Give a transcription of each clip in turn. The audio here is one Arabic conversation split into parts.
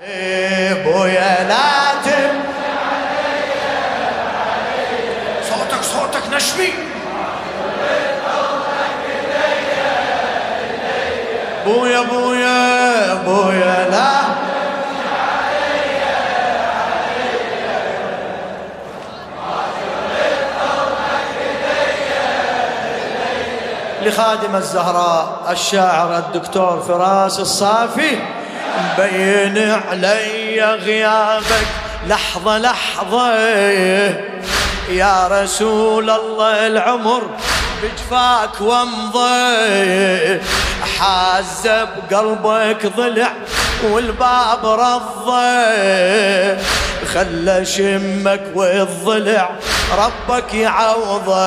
بويا لا تم صوتك صوتك نشمي. بويا بويا بويا لا. لخادم الزهراء الشاعر الدكتور فراس الصافي. مبين علي غيابك. لحظة لحظة. يا رسول الله العمر بجفاك وامضي. حاز بقلبك ضلع والباب رضي. خلى شمك والضلع ربك يعوضه.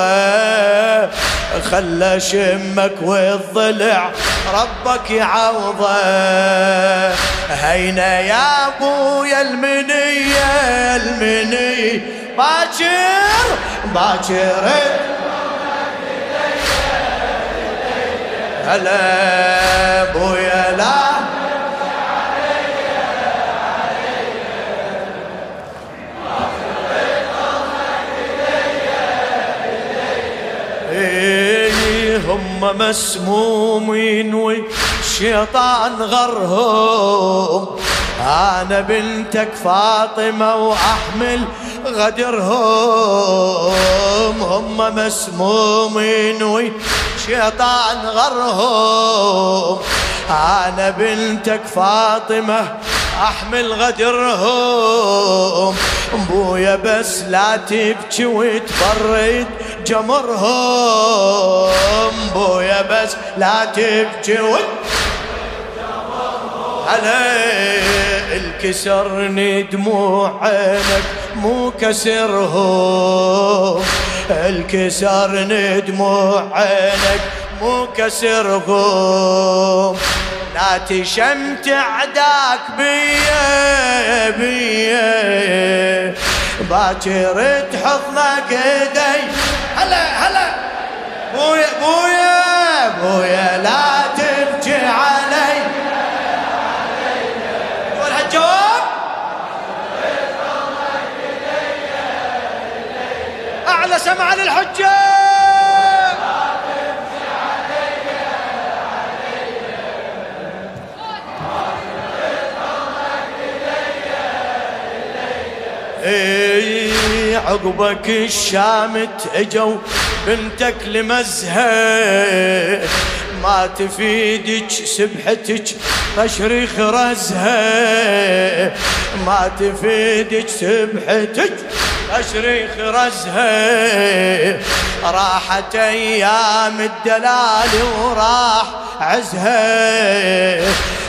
خلى شمك والضلع ربك يعوضه. هينا يا أبويا المنية المني باكر باكر. هلا أبويا. هم مسمومين والشيطان غرهم. أنا بنتك فاطمة وأحمل غدرهم. هم مسمومين والشيطان غرهم. أنا بنتك فاطمة أحمل غدرهم. بويا بس لا تبكي وتفرد جمرهم. بس لا تبكي علي الكسرني دموع عينك مو كسرهم. الكسرني دموع عينك مو كسرهم. لا تشمت عداك بيا بيا باكر تحضنك ايدي هلا هلا. بويا بويا. بويا لا تبكي علي. تقول هالجواب؟ أعلى سمع للحجة. إي عقبك الشامت اجوا بنتك لمزها ما تفيدك سبحتك تشريخ رزها ما تفيدك سبحتك تشريخ رزها راحت أيام الدلال وراح عزها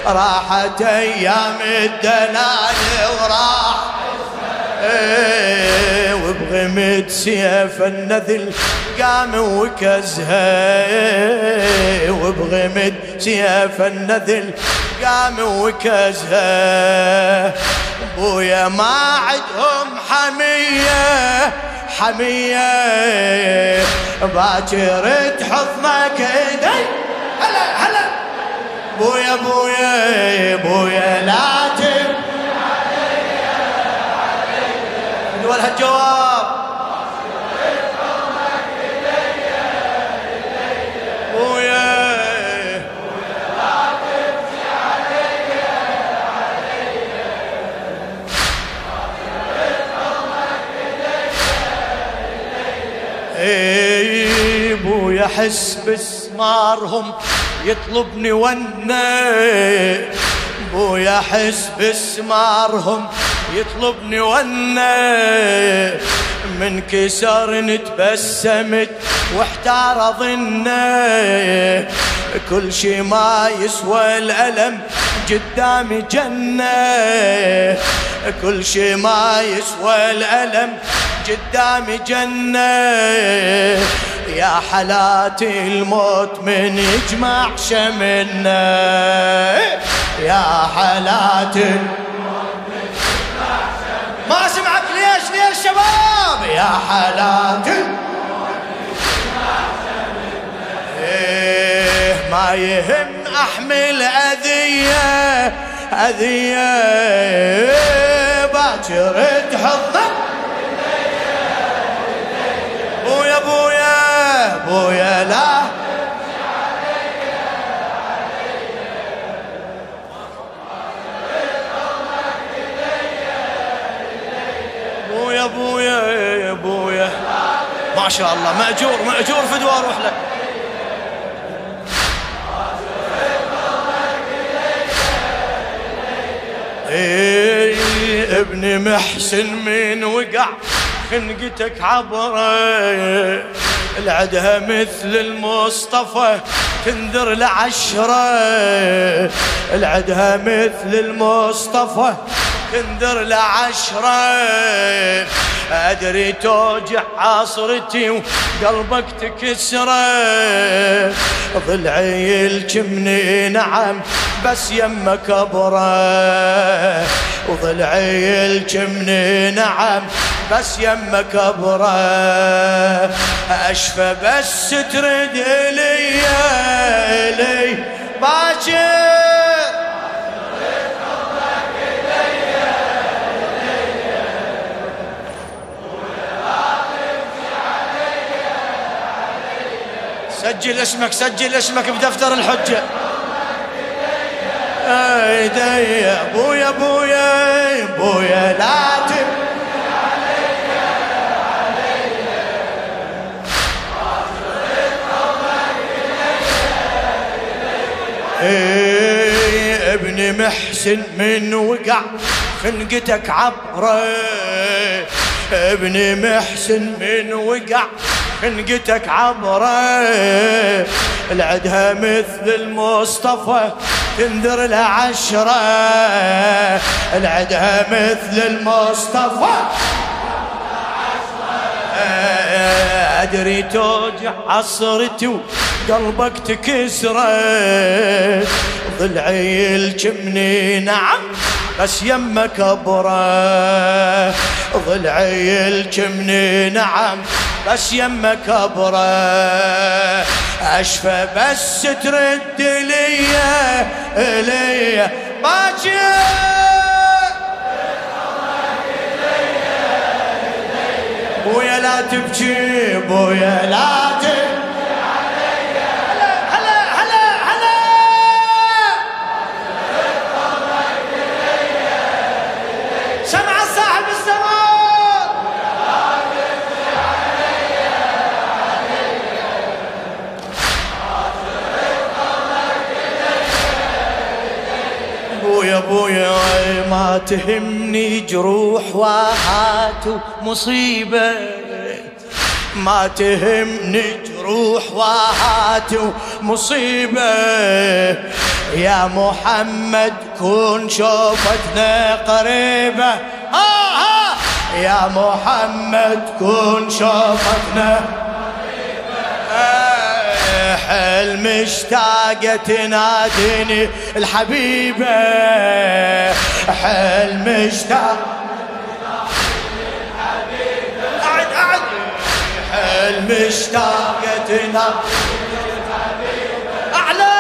راحت أيام الدلال وراح إيه، وبغمد سيف النذل قام وكزها وبغمد سيف النذل قام وكزها بويا ما عدهم حمية حمية باكر تحضنك ايدي هلا هلا بويا بويا بويا لا تب ولا هالجواب بويا حس بسمارهم يطلبني ونا بويا حس بسمارهم يطلبني وأنا من كسر تبسمت واحتار ظنة. كل شي ما يسوى الألم قدامي جنة. كل شي ما يسوى الألم قدامي جنة. يا حالات الموت من يجمع شمنا يا حالات الموت ما سمعك ليش ليش شباب؟ يا حالات إيه ما يهم أحمل أذية أذية. باكر تحضنك بويا لا. بويا بويا يا بويا. ما شاء الله. مأجور مأجور في دوار روح إيه ابني محسن من وقع خنقتك عبره العدها مثل المصطفى تنذر لعشرة. العدها مثل المصطفى تنذر لعشرة. أدري توجع عصرتي وقلبك تكسره ضلعي الجمني نعم بس يمك أبره وضلعي الجمني نعم بس يمك أبره أشفى بس ترد إلي إلي باكر سجل اسمك سجل اسمك بدفتر الحجة. أيدي أبويا أبويا أبويا لا تب إيه ابني محسن من وقع خنقتك عبره. ابني محسن من وقع خنقتك عبره العدها مثل المصطفى تنذر العشرة. العدها مثل المصطفى أدري توجع عصرتي وقلبك تكسره. ضلعي الجمني نعم بس يمك ابره ضلعي الجمني نعم بس يمك كبره. أشفى بس ترد لي لي باكر بويا لا تبكي بويا لا تبكي أبويا ما تهمني جروح واحات ومصيبة ما تهمني جروح واحات ومصيبة يا محمد كون شوفتنا قريبة. ها ها. يا محمد كون شوفتنا المشتاقة تناديني الحبيبة حل مشتاق مشتاقة تناديني الحبيبة أعلى.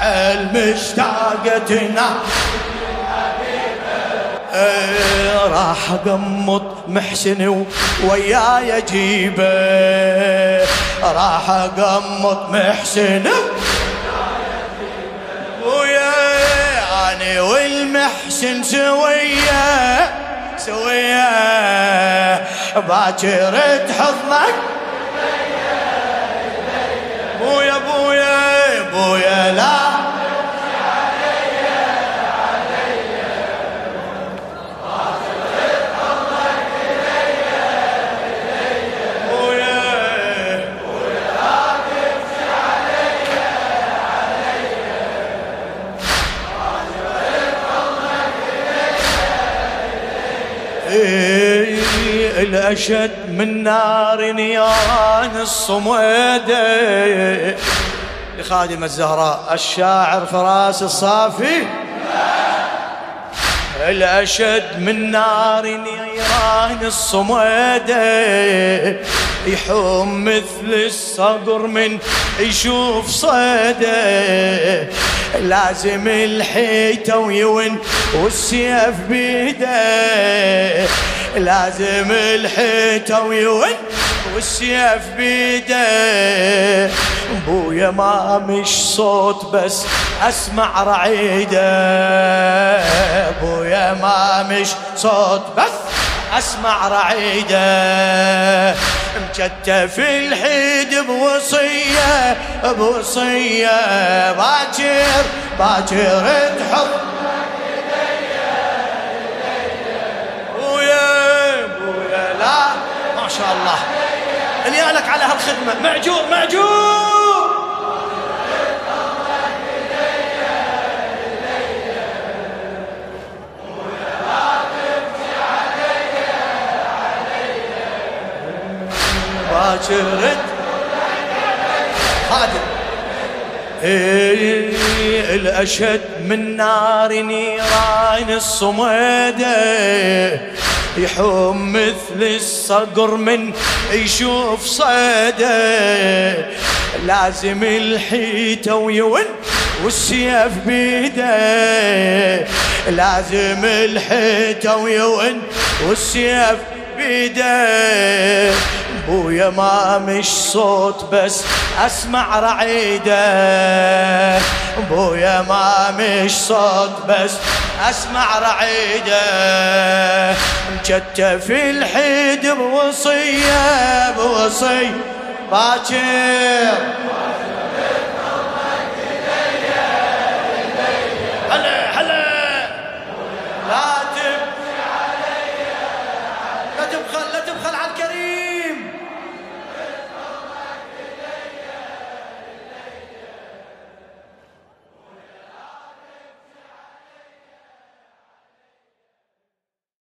حل مشتاقة تناديني. إيه، راح قمط محسن وياي أجيبه. راح قمط محسن. ويا والمحسن سوية سوية. باكر تحضنك. بويا بويا بويا. الأشد من نار نيران الصميدة لخادم الزهراء الشاعر فراس الصافي. الأشد من نار نيران الصميدة يحوم مثل الصقر من يشوف صيده لازم الحيتة ويون والسيف بيده لازم الحيته ويون والسيف بيده. بويا ما مش صوت بس أسمع رعيده. بويا ما مش صوت بس أسمع رعيده. مكتف الحيد بوصية بوصية باكر باكر تحط شاء الله. اللي لك على هالخدمة. معجور معجور باكر خادم الأشد من نار نيران الصميدة يحوم مثل الصقر من يشوف صيده. لازم الحيتة ويون والسيف بيده. لازم الحيتة ويون والسيف بيده. بويا ما مش صوت بس أسمع رعيدة. بويا ما مش صوت بس أسمع رعيدة. مكتف الحيد بوصية بوصي باكر.